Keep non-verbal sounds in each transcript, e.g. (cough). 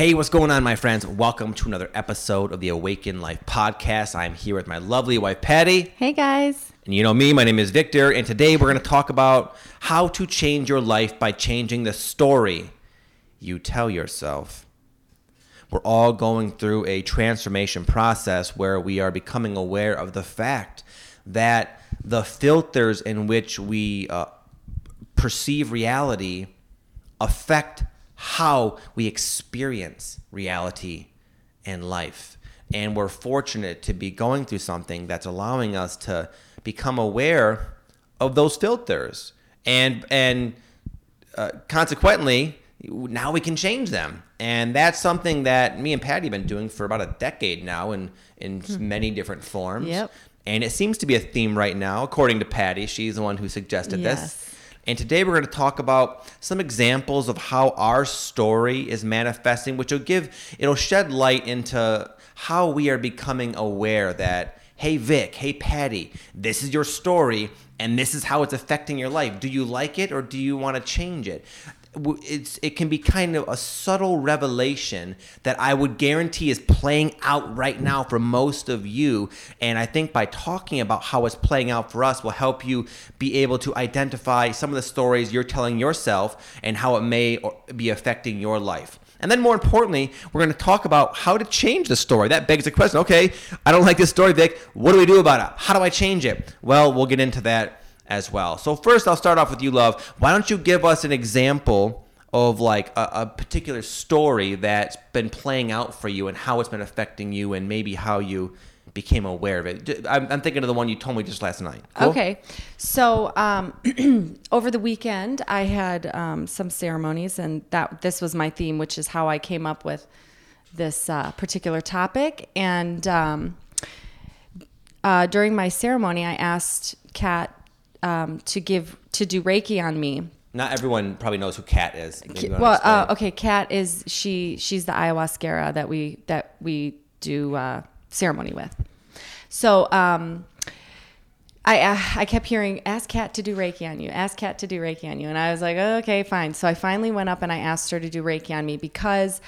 Hey, what's going on, my friends? Welcome to another episode of the Awaken Life podcast. I'm here with my lovely wife, Patty. Hey, guys. And you know me, my name is Victor, and today we're going to talk about how to change your life by changing the story you tell yourself. We're all going through a transformation process where we are becoming aware of the fact that the filters in which we uh, perceive reality affect how we experience reality and life. And we're fortunate to be going through something that's allowing us to become aware of those filters. And, and uh, consequently, now we can change them. And that's something that me and Patty have been doing for about a decade now in, in hmm. many different forms. Yep. And it seems to be a theme right now, according to Patty. She's the one who suggested yes. this. And today we're going to talk about some examples of how our story is manifesting, which will give, it'll shed light into how we are becoming aware that, hey, Vic, hey, Patty, this is your story and this is how it's affecting your life. Do you like it or do you want to change it? It's it can be kind of a subtle revelation that I would guarantee is playing out right now for most of you and I think by talking about how it's playing out for us will help you be able to identify some of the stories you're telling yourself and how it may uh, be affecting your life. And then more importantly, we're going to talk about how to change the story. That begs the question, okay, I don't like this story, Vic. What do we do about it? How do I change it? Well, we'll get into that as well. So first, I'll start off with you, love. Why don't you give us an example of like a, a, particular story that's been playing out for you and how it's been affecting you and maybe how you became aware of it. I'm, I'm thinking of the one you told me just last night. Cool? Okay. So um, (clears throat) over the weekend, I had um, some ceremonies, and that this was my theme, which is how I came up with this uh, particular topic. And um, uh, during my ceremony, I asked Kat um, to give to do Reiki on me. Not everyone probably knows who Kat is. Well, uh, okay, Kat is she she's the ayahuasca that we that we do uh, ceremony with. So um, I uh, I kept hearing ask Kat to do Reiki on you, ask Kat to do Reiki on you, and I was like, oh, okay, fine. So I finally went up and I asked her to do Reiki on me because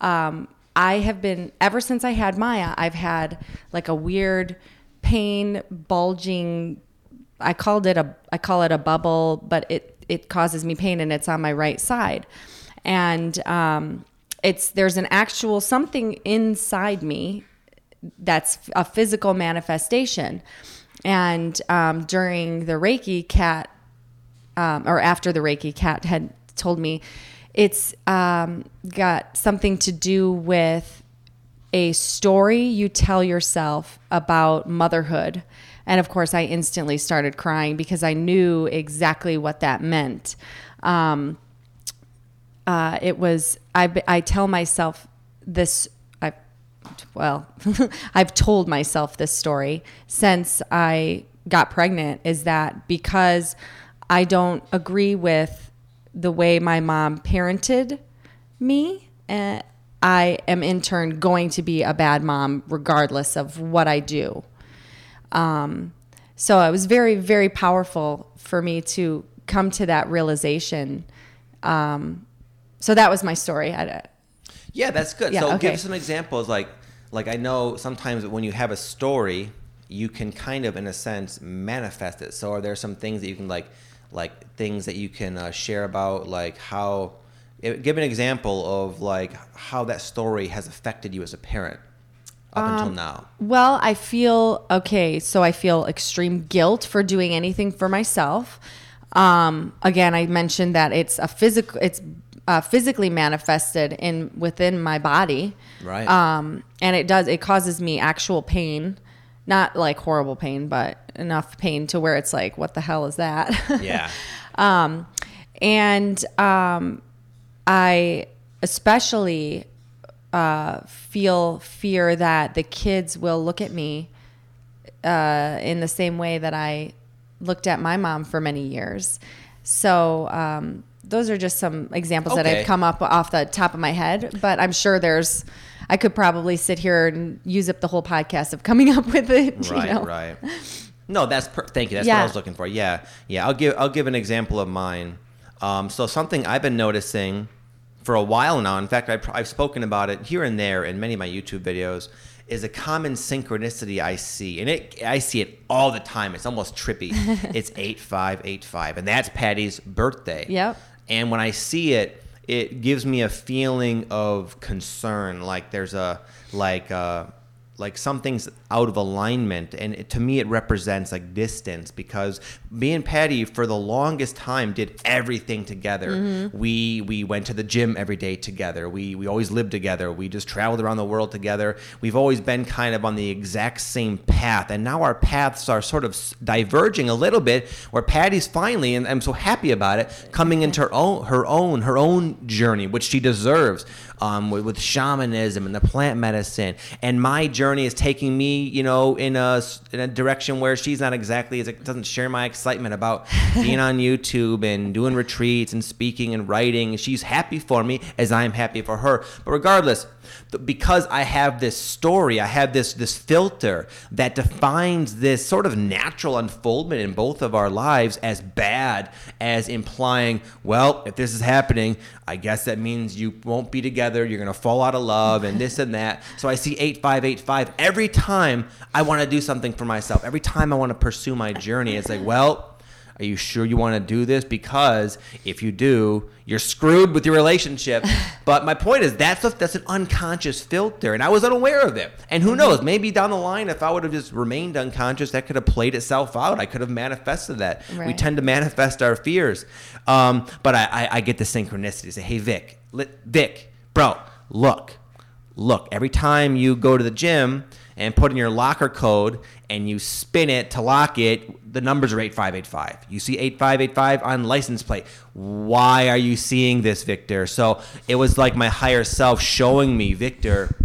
um, I have been ever since I had Maya, I've had like a weird pain, bulging I called it a I call it a bubble, but it it causes me pain and it's on my right side, and um, it's there's an actual something inside me that's a physical manifestation, and um, during the Reiki, Kat, um, or after the Reiki, Kat had told me it's um, got something to do with a story you tell yourself about motherhood and of course, I instantly started crying because I knew exactly what that meant. Um, uh, it was, I, I tell myself this, I, well, (laughs) I've told myself this story since I got pregnant is that because I don't agree with the way my mom parented me, uh, I am in turn going to be a bad mom regardless of what I do. Um, so it was very, very powerful for me to come to that realization. Um, so that was my story. I, yeah, that's good. Yeah, so okay. give some examples. Like, like I know sometimes when you have a story, you can kind of, in a sense, manifest it. So are there some things that you can like, like things that you can uh, share about, like how? Give an example of like how that story has affected you as a parent up um, until now? Well, I feel okay. So I feel extreme guilt for doing anything for myself. Um, again, I mentioned that it's a physical, it's uh, physically manifested in within my body. Right. Um, and it does, it causes me actual pain, not like horrible pain, but enough pain to where it's like, what the hell is that? (laughs) Yeah. um, and um, I especially uh, feel fear that the kids will look at me uh, in the same way that I looked at my mom for many years. So um, those are just some examples okay. that have come up off the top of my head. But I'm sure there's, I could probably sit here and use up the whole podcast of coming (laughs) up with it. Right, you know? right. No, that's per- thank you. That's yeah. what I was looking for. Yeah, yeah. I'll give I'll give an example of mine. Um, so something I've been noticing for a while now. In fact, I've, I've spoken about it here and there in many of my YouTube videos. Is a common synchronicity I see, and it I see it all the time. It's almost trippy. (laughs) it's eight five eight five, and that's Patty's birthday. Yep. And when I see it, it gives me a feeling of concern, like there's a like. Uh, like something's out of alignment and it, to me it represents like distance because me and patty for the longest time did everything together. Mm-hmm. we we went to the gym every day together. We we always lived together. We just traveled around the world together. We've always been kind of on the exact same path and now our paths are sort of diverging a little bit where patty's finally and i'm so happy about it coming into her own her own her own journey which she deserves um, with, with shamanism and the plant medicine and my journey is taking me, you know, in a in a direction where she's not exactly as it doesn't share my excitement about (laughs) being on YouTube and doing retreats and speaking and writing. She's happy for me as I'm happy for her. But regardless, because I have this story, I have this this filter that defines this sort of natural unfoldment in both of our lives as bad as implying, well, if this is happening, I guess that means you won't be together, you're going to fall out of love and this and that. So I see 8585 every time I want to do something for myself. Every time I want to pursue my journey, it's like, well, are you sure you want to do this? Because if you do, you're screwed with your relationship. (laughs) but my point is that's a, that's an unconscious filter, and I was unaware of it. And who mm-hmm. knows? Maybe down the line, if I would have just remained unconscious, that could have played itself out. I could have manifested that. Right. We tend to manifest our fears. Um, but I, I, I, get the synchronicity. Say, hey Vic, Vic, bro, look, look. Every time you go to the gym and put in your locker code and you spin it to lock it, the numbers are 8585. You see 8585 on license plate. Why are you seeing this, Victor? So it was like my higher self showing me, Victor,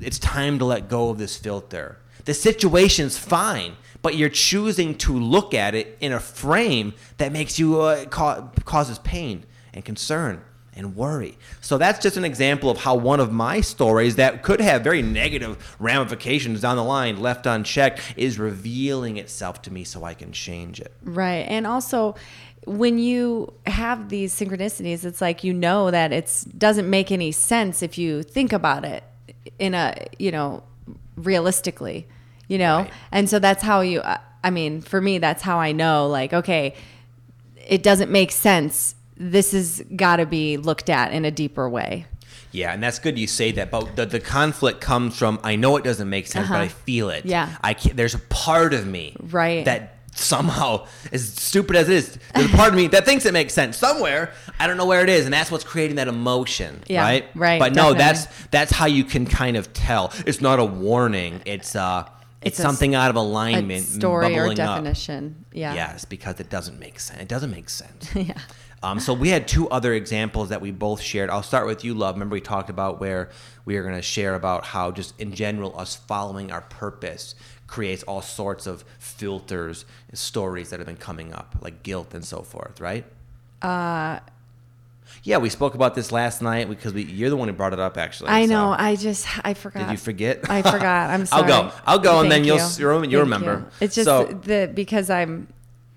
it's time to let go of this filter. The situation's fine, but you're choosing to look at it in a frame that makes you uh, ca- causes pain and concern and worry. So that's just an example of how one of my stories that could have very negative ramifications down the line left unchecked is revealing itself to me so I can change it. Right. And also when you have these synchronicities, it's like you know that it doesn't make any sense if you think about it in a, you know, realistically, you know? Right. And so that's how you I mean, for me that's how I know like okay, it doesn't make sense this has got to be looked at in a deeper way. Yeah, and that's good you say that. But the, the conflict comes from I know it doesn't make sense, uh-huh. but I feel it. Yeah, I can't, there's a part of me right that somehow as stupid as it is there's a part of me that thinks it makes sense somewhere i don't know where it is and that's what's creating that emotion yeah, right right but no that's that's how you can kind of tell it's not a warning it's uh it's, it's something out of alignment story or definition up. yeah yes because it doesn't make sense it doesn't make sense (laughs) yeah um, so we had two other examples that we both shared. I'll start with you, Love. Remember we talked about where we are going to share about how just in general us following our purpose creates all sorts of filters, and stories that have been coming up, like guilt and so forth, right? Uh, yeah, we spoke about this last night because we, you're the one who brought it up. Actually, I know. I just I forgot. Did you forget? I forgot. I'm (laughs) sorry. I'll go. I'll go, Thank and then you'll you. you'll, remember. You. It's just so, the because I'm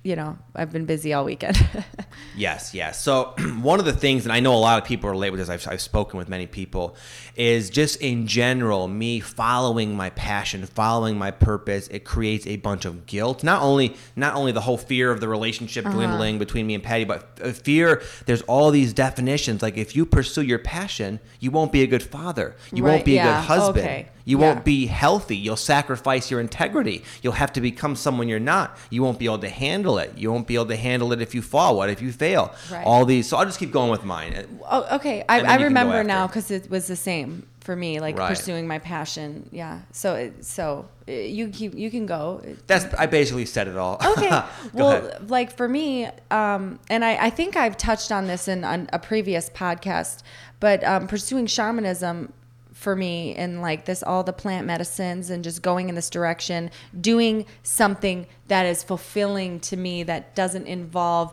you know, I've been busy all weekend. (laughs) yes, yes. So (clears throat) one of the things, and I know a lot of people relate with this, I've, I've spoken with many people, is just in general, me following my passion, following my purpose, it creates a bunch of guilt. Not only, not only the whole fear of the relationship uh-huh. dwindling between me and Patty, but fear, there's all these definitions. Like if you pursue your passion, you won't be a good father. You right, won't be yeah. a good husband. Okay. You yeah. won't be healthy. You'll sacrifice your integrity. You'll have to become someone you're not. You won't be able to handle it. You won't be able to handle it if you fall. What if you fail? Right. All these. So I'll just keep going with mine. Oh, okay. I, I remember now because it was the same for me, like right. pursuing my passion. Yeah. So so you keep you can go. That's I basically said it all. Okay. (laughs) well, ahead. like for me, um, and I, I think I've touched on this in a previous podcast, but um, pursuing shamanism for me and like this all the plant medicines and just going in this direction doing something that is fulfilling to me that doesn't involve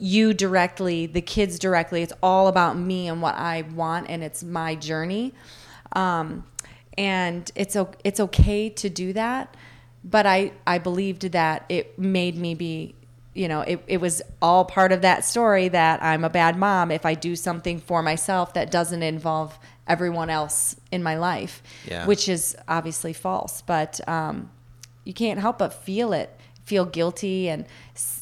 you directly the kids directly. It's all about me and what i want and it's my journey. Um, and it's it's okay to do that but i i believed that it made me be you know, it, it was all part of that story that I'm a bad mom if I do something for myself that doesn't involve everyone else in my life, Yeah. which is obviously false. But um, you can't help but feel it, feel guilty and,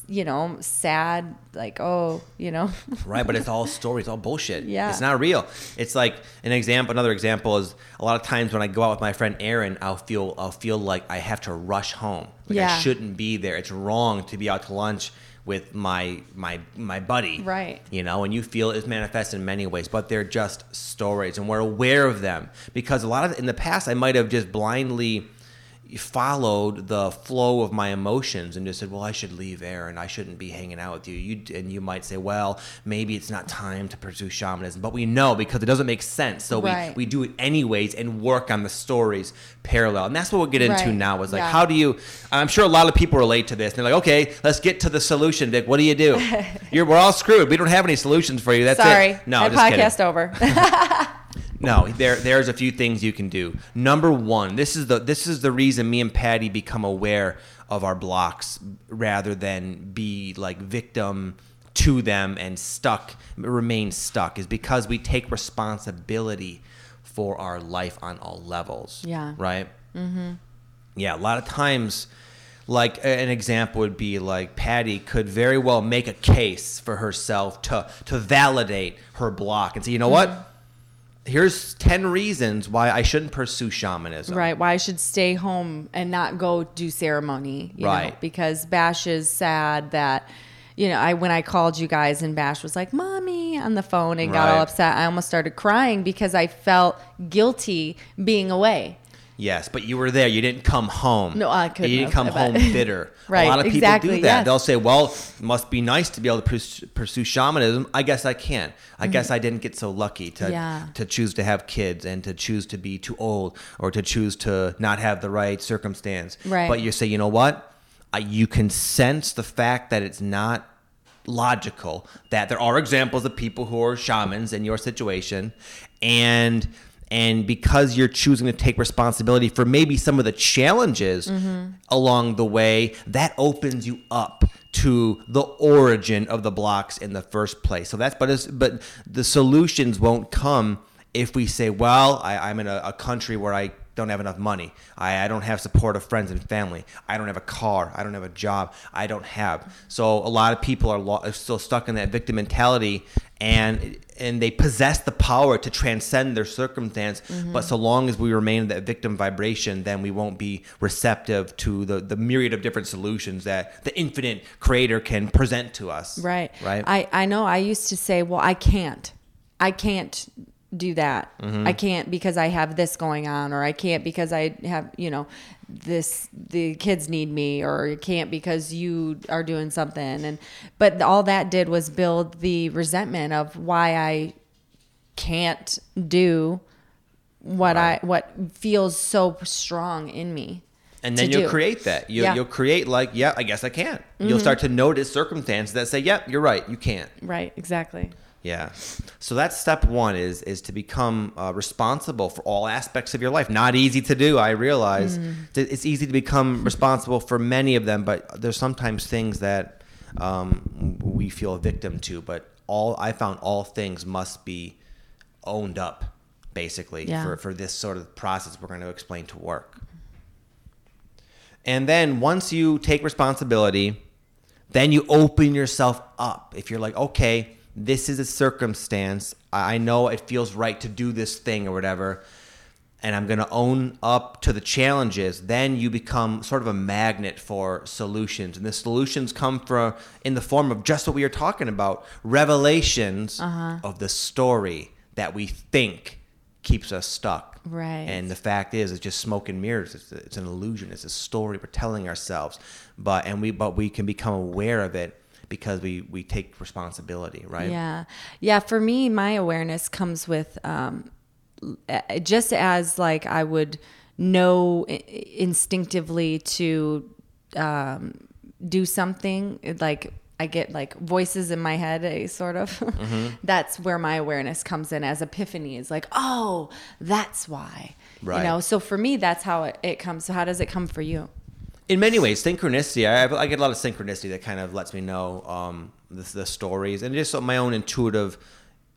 you know, sad, like, oh, you know, (laughs) right but it's all stories all bullshit Yeah. it's not real it's like an example another example is a lot of times when i go out with my friend aaron i'll feel i'll feel like i have to rush home like i Yeah. shouldn't be there it's wrong to be out to lunch with my my my buddy Right. you know and you feel it's manifest in many ways but they're just stories and we're aware of them because a lot of in the past i might have just blindly followed the flow of my emotions and just said, "Well, I should leave Aaron. I shouldn't be hanging out with you." You and you might say, "Well, maybe it's not time to pursue shamanism," but we know because it doesn't make sense, so Right. we we do it anyways and work on the stories parallel, and that's what we'll get into Right. now. Is like, Yeah. how do you? I'm sure a lot of people relate to this. And they're like, "Okay, let's get to the solution, Vic. What do you do? (laughs) You're we're all screwed. We don't have any solutions for you. That's sorry. it." No, just kidding. podcast over. (laughs) No, there there's a few things you can do. Number one, this is the this is the reason me and Patty become aware of our blocks rather than be like victim to them and stuck remain stuck is because we take responsibility for our life on all levels. Yeah. Right? Mm-hmm. Yeah, a lot of times like an example would be like Patty could very well make a case for herself to to validate her block and say, you know what? Here's 10 reasons why I shouldn't pursue shamanism. Right. Why I should stay home and not go do ceremony. You Know? Right. Because Bash is sad that, you know, I when I called you guys and Bash was like, "Mommy," on the phone and got all upset. I almost started crying because I felt guilty being away. Yes, but you were there. You didn't come home. No, I couldn't You didn't come home (laughs) bitter. Right, A lot of people exactly, do that. yes. They'll say, "Well, it must be nice to be able to pursue, pursue shamanism. I guess I can't. I guess I didn't get so lucky to Mm-hmm. Yeah. to choose to have kids and to choose to be too old or to choose to not have the right circumstance." Right. But you say, "You know what? I, you can sense the fact that it's not logical that there are examples of people who are shamans in your situation and and because you're choosing to take responsibility for maybe some of the challenges mm-hmm. along the way that opens you up to the origin of the blocks in the first place so that's but it's, but the solutions won't come if we say well I, i'm in a, a country where i don't have enough money. I, I don't have support of friends and family. I don't have a car. I don't have a job. I don't have. So a lot of people are, lo- are still stuck in that victim mentality, and and they possess the power to transcend their circumstance. Mm-hmm. But so long as we remain in that victim vibration, then we won't be receptive to the the myriad of different solutions that the infinite Creator can present to us. Right. Right. I, I know I used to say, well, I can't. I can't do that. Mm-hmm. I can't because I have this going on, or I can't because I have, you know, this, the kids need me, or you can't because you are doing something. And, but all that did was build the resentment of why I can't do what Right. I, what feels so strong in me. And then you'll do. create that. You, Yeah. Mm-hmm. You'll create like, yeah, I guess I can't. You'll start to notice circumstances that say, yep, you're right, you can't. Right. Exactly. Yeah. So that's step one is is to become uh, responsible for all aspects of your life. Not easy to do, I realize. Th- It's easy to become responsible for many of them, but there's sometimes things that um, we feel a victim to. But all I found all things must be owned up, basically, Yeah. for, for this sort of process we're going to explain to work. And then once you take responsibility, then you open yourself up. If you're like, okay, this is a circumstance, I know it feels right to do this thing or whatever, and I'm going to own up to the challenges, then you become sort of a magnet for solutions. And the solutions come from in the form of just what we are talking about revelations uh-huh. of the story that we think keeps us stuck. Right. And the fact is, it's just smoke and mirrors. It's, it's an illusion. It's a story we're telling ourselves. But and we but we can become aware of it because we we take responsibility, right? Yeah. Yeah. For me, my awareness comes with um, just as like I would know instinctively to um, do something, like I get like voices in my head, eh, sort of. Mm-hmm. (laughs) that's where my awareness comes in as epiphany. Is like, oh, that's why. Right. You know. So for me, that's how it, it comes. So how does it come for you? In many ways, synchronicity. I, I get a lot of synchronicity that kind of lets me know um, the, the stories and just my own intuitive.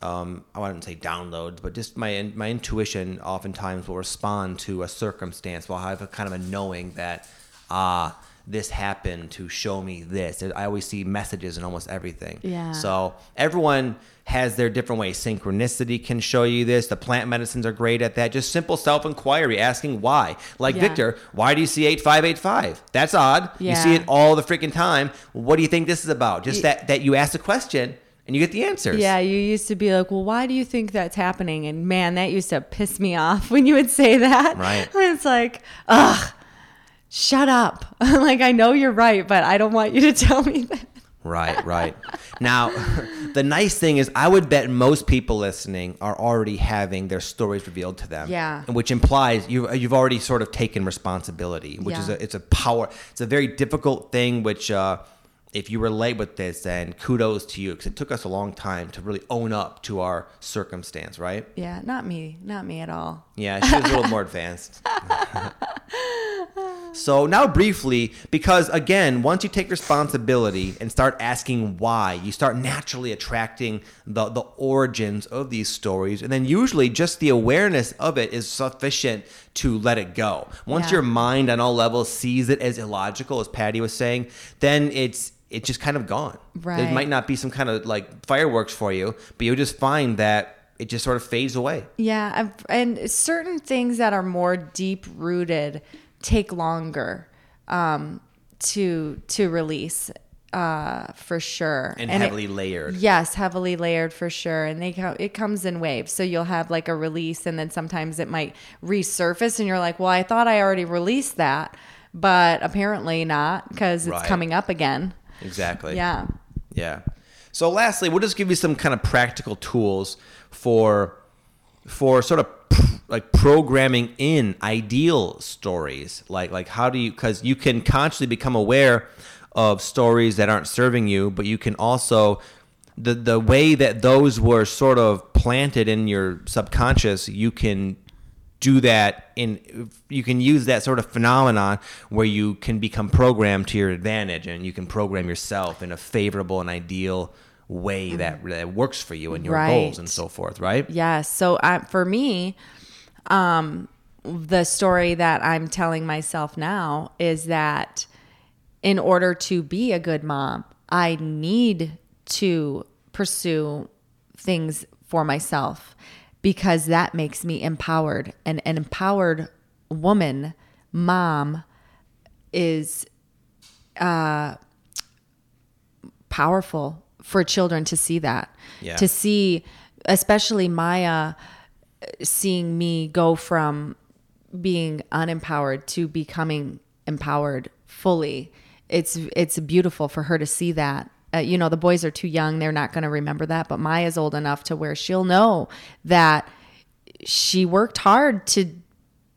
Um, I wouldn't say downloads, but just my my intuition oftentimes will respond to a circumstance. Will have a kind of a knowing that ah, this happened to show me this. I always see messages in almost everything. Yeah. So everyone has their different ways. Synchronicity can show you this. The plant medicines are great at that. Just simple self inquiry, asking why. Like Yeah. Victor, why do you see 8585? That's odd. Yeah. You see it all the freaking time. What do you think this is about? Just that, that you ask a question and you get the answers. Yeah, you used to be like, well, why do you think that's happening? And man, that used to piss me (laughs) off when you would say that. Right. And (laughs) it's like, ugh, shut up. (laughs) like, I know you're right, but I don't want you to (laughs) tell me that. Right, right. now, (laughs) the nice thing is, I would bet most people listening are already having their stories revealed to them. Yeah. Which implies you you've already sort of taken responsibility, which is a it's a power. It's a very difficult thing. Which, uh, if you relate with this, then kudos to you because it took us a long time to really own up to our circumstance. Right? Yeah, not me. Not me at all. Yeah, she was a little more advanced. So now briefly, because again, once you take responsibility and start asking why, you start naturally attracting the, the origins of these stories. And then usually just the awareness of it is sufficient to let it go. Once Yeah. your mind on all levels sees it as illogical, as Patty was saying, then it's it's just kind of gone. There Right. might not be some kind of like fireworks for you, but you'll just find that it just sort of fades away. Yeah, and certain things that are more deep rooted take longer um, to to release uh, for sure. And, it- heavily layered. Yes, heavily layered for sure, and they co- it comes in waves. So you'll have like a release, and then sometimes it might resurface, and you're like, "Well, I thought I already released that, but apparently not because it's Right. coming up again." Exactly. Yeah, Yeah. So lastly, we'll just give you some kind of practical tools for for sort of like programming in ideal stories. Like like how do you cuz you can consciously become aware of stories that aren't serving you, but you can also the the way that those were sort of planted in your subconscious, you can do that in you can use that sort of phenomenon where you can become programmed to your advantage and you can program yourself in a favorable and ideal way that, that works for you and your goals and so forth right Yes. So uh, for me, um, the story that I'm telling myself now is that in order to be a good mom, I need to pursue things for myself because that makes me empowered. And an empowered woman, mom, is uh, powerful for children to see that. Yeah. To see, especially Maya, seeing me go from being unempowered to becoming empowered fully. It's it's beautiful for her to see that. Uh, you know, the boys are too young; they're not going to remember that. But Maya's old enough to where she'll know that she worked hard to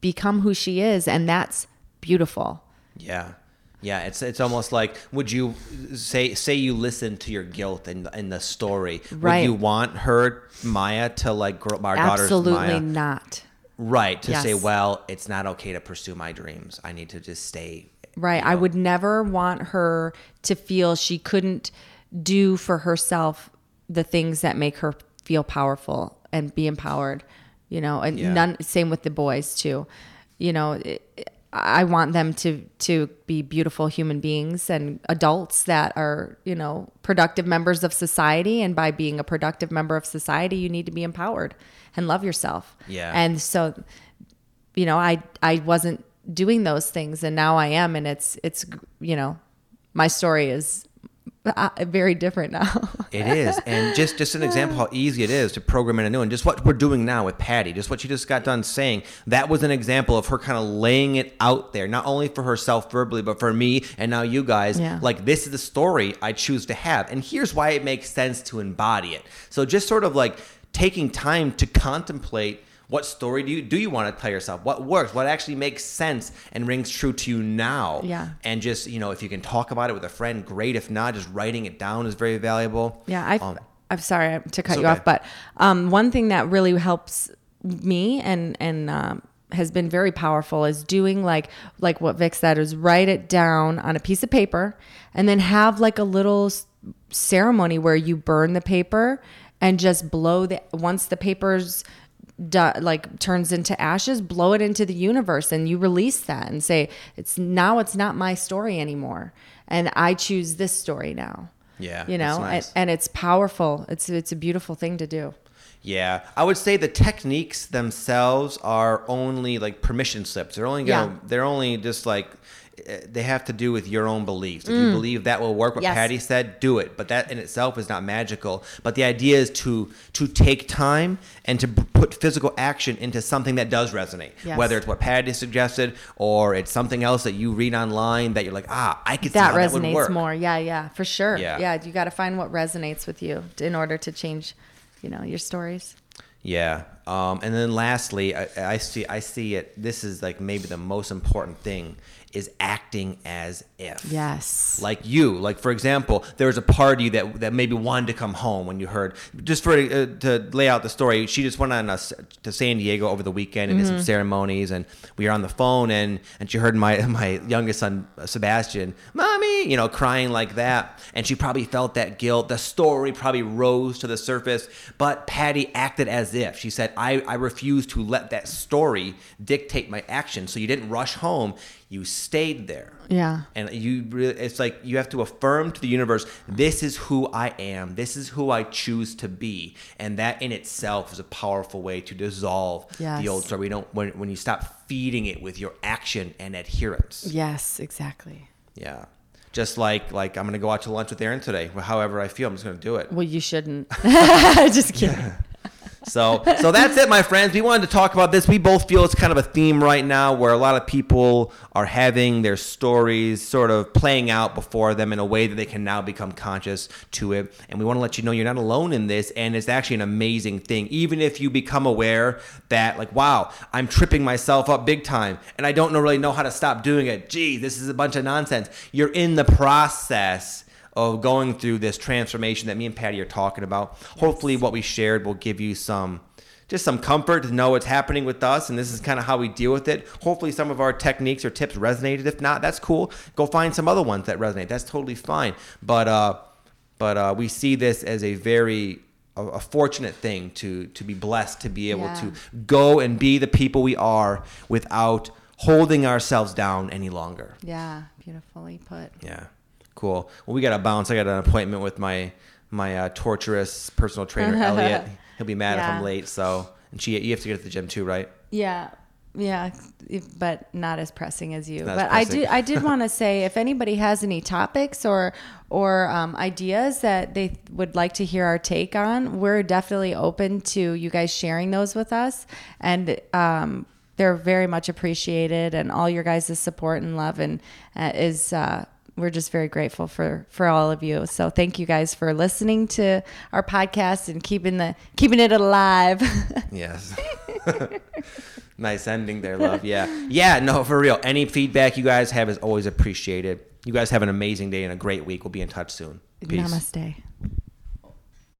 become who she is, and that's beautiful. yeah yeah it's it's almost like would you say say you listen to your guilt in in the story Right. would you want her maya to like grow our daughter's Absolutely not. right to say well it's not okay to pursue my dreams i need to just stay Right. I would never want her to feel she couldn't do for herself the things that make her feel powerful and be empowered. You know, and Yeah. none same with the boys too. You know, it, I want them to to be beautiful human beings and adults that are, you know, productive members of society and by being a productive member of society, you need to be empowered and love yourself. Yeah. And so you know, I I wasn't doing those things, and now I am, and it's it's you know, my story is (laughs) Uh, very different now. (laughs) It is, and just just an example how easy it is to program in a new one. Just what we're doing now with Patty, just what she just got done saying. That was an example of her kind of laying it out there, not only for herself verbally, but for me and now you guys. Yeah. Like this is the story I choose to have, and here's why it makes sense to embody it. So just sort of like taking time to contemplate. What story do you do you want to tell yourself? What works? What actually makes sense and rings true to you now? Yeah. And just you know, if you can talk about it with a friend, great. If not, just writing it down is very valuable. Yeah, I. Um, I'm sorry to cut you okay. off, but um, one thing that really helps me and and um, has been very powerful is doing like like what Vic said is write it down on a piece of paper and then have like a little ceremony where you burn the paper and just blow the once the paper's like turns into ashes blow it into the universe and you release that and say it's now it's not my story anymore and i choose this story now yeah you know nice. and, and it's powerful it's it's a beautiful thing to do yeah, I would say the techniques themselves are only like permission slips. They're only gonna, Yeah. they're only just like they have to do with your own beliefs. If you believe that will work, what Mm. Yes. Patty said, do it. But that in itself is not magical. But the idea is to to take time and to put physical action into something that does resonate. Yes. Whether it's what Patty suggested or it's something else that you read online that you're like, ah, I could see that that resonates work. more yeah yeah for sure Yeah. yeah you got to find what resonates with you in order to change you know your stories Yeah. Um, and then lastly, I, I see I see it. This is like maybe the most important thing is acting as if. yes Like you, like for example, there was a party that that maybe wanted to come home when you heard. Just for uh, to lay out the story, she just went on a, s- to San Diego over the weekend and did some ceremonies, and we were on the phone, and and she heard my (laughs) my youngest son uh, Sebastian, mommy, you know, crying like that, and she probably felt that guilt. The story probably rose to the surface, but Patty acted as if. She said, "I I refuse to let that story dictate my action." So you didn't rush home. You stayed there. Yeah. And you really it's like you have to affirm to the universe this is who i am. This is who i choose to be. And that in itself is a powerful way to dissolve Yes. the old story. We don't when, when you stop feeding it with your action and adherence. Yes exactly. Yeah just like like i'm gonna go out to lunch with aaron today. However i feel i'm just gonna do it. Well you shouldn't. (laughs) (laughs) Just kidding So, so that's it, my friends. We wanted to talk about this. We both feel it's kind of a theme right now where a lot of people are having their stories sort of playing out before them in a way that they can now become conscious to it. And we want to let you know you're not alone in this. And it's actually an amazing thing. Even if you become aware that, like, wow, I'm tripping myself up big time and I don't really know how to stop doing it. Gee, this is a bunch of nonsense. You're in the process of going through this transformation that me and Patty are talking about. Hopefully, what we shared will give you some just some comfort to know what's happening with us, and this is kind of how we deal with it. Hopefully, some of our techniques or tips resonated. If not, that's cool. Go find some other ones that resonate. That's totally fine. But uh, but uh, we see this as a very a, a fortunate thing to to be blessed to be able Yeah. to go and be the people we are without holding ourselves down any longer. yeah beautifully put Yeah. Cool. Well, we got to bounce. I got an appointment with my my uh, torturous personal trainer (laughs) Elliot. He'll be mad if I'm late. So, and she, you have to get to the gym too, right? Yeah, yeah, but not as pressing as you. Not as But I do, I did want to say, if anybody has any topics or or um, ideas that they would like to hear our take on, we're definitely open to you guys sharing those with us, and um, they're very much appreciated. And all your guys' support and love and uh, is. Uh, we're just very grateful for for all of you. So thank you guys for listening to our podcast and keeping the keeping it alive. (laughs) Yes. (laughs) nice ending there, love. Yeah. Yeah, no, for real. Any feedback you guys have is always appreciated. You guys have an amazing day and a great week. We'll be in touch soon. Peace. Namaste.